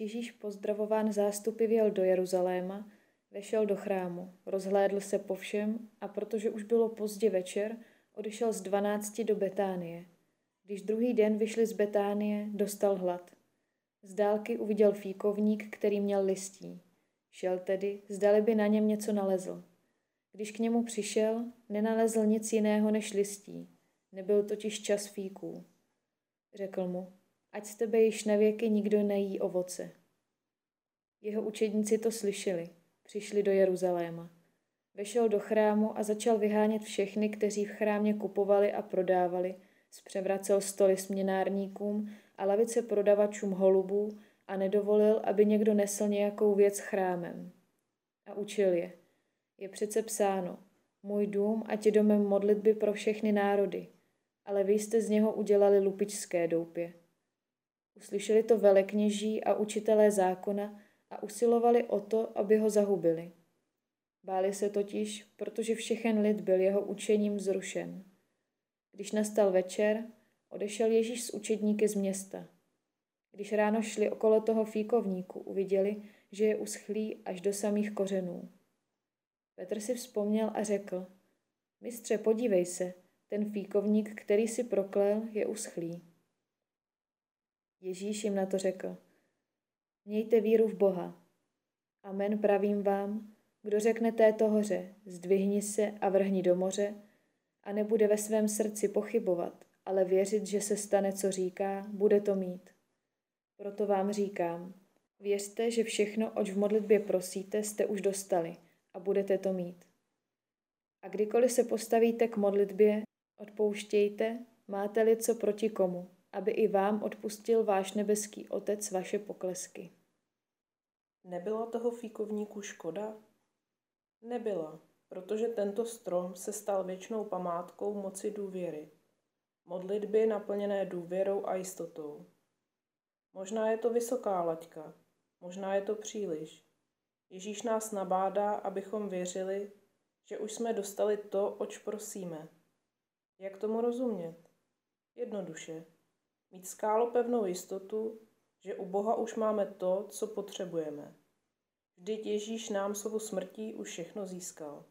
Ježíš pozdravován zástupy vjel do Jeruzaléma, vešel do chrámu, rozhlédl se po všem a protože už bylo pozdě večer, odešel z dvanácti do Betánie. Když druhý den vyšli z Betánie, dostal hlad. Z dálky uviděl fíkovník, který měl listí. Šel tedy, zdali by na něm něco nalezl. Když k němu přišel, nenalezl nic jiného než listí. Nebyl totiž čas fíků. Řekl mu, ať z tebe již nevěky nikdo nejí ovoce. Jeho učedníci to slyšeli, přišli do Jeruzaléma. Vešel do chrámu a začal vyhánět všechny, kteří v chrámě kupovali a prodávali, zpřevracel stoly směnárníkům a lavice prodavačům holubů a nedovolil, aby někdo nesl nějakou věc chrámem. A učil je. Je přece psáno, můj dům ať je domem modlitby pro všechny národy, ale vy jste z něho udělali lupičské doupě. Uslyšeli to velekněží a učitelé zákona a usilovali o to, aby ho zahubili. Báli se totiž, protože všechen lid byl jeho učením zrušen. Když nastal večer, odešel Ježíš s učedníky z města. Když ráno šli okolo toho fíkovníku, uviděli, že je uschlý až do samých kořenů. Petr si vzpomněl a řekl, mistře, podívej se, ten fíkovník, který si proklel, je uschlý. Ježíš jim na to řekl, mějte víru v Boha. Amen pravím vám, kdo řekne této hoře, zdvihni se a vrhni do moře, a nebude ve svém srdci pochybovat, ale věřit, že se stane, co říká, bude to mít. Proto vám říkám, věřte, že všechno, oč v modlitbě prosíte, jste už dostali a budete to mít. A kdykoliv se postavíte k modlitbě, odpouštějte, máte-li co proti komu, aby i vám odpustil váš nebeský Otec vaše poklesky. Nebyla toho fíkovníku škoda? Nebyla, protože tento strom se stal věčnou památkou moci důvěry. Modlitby naplněné důvěrou a jistotou. Možná je to vysoká laťka, možná je to příliš. Ježíš nás nabádá, abychom věřili, že už jsme dostali to, oč prosíme. Jak tomu rozumět? Jednoduše. Mít skálo pevnou jistotu, že u Boha už máme to, co potřebujeme. Vždyť Ježíš nám svou smrtí už všechno získal.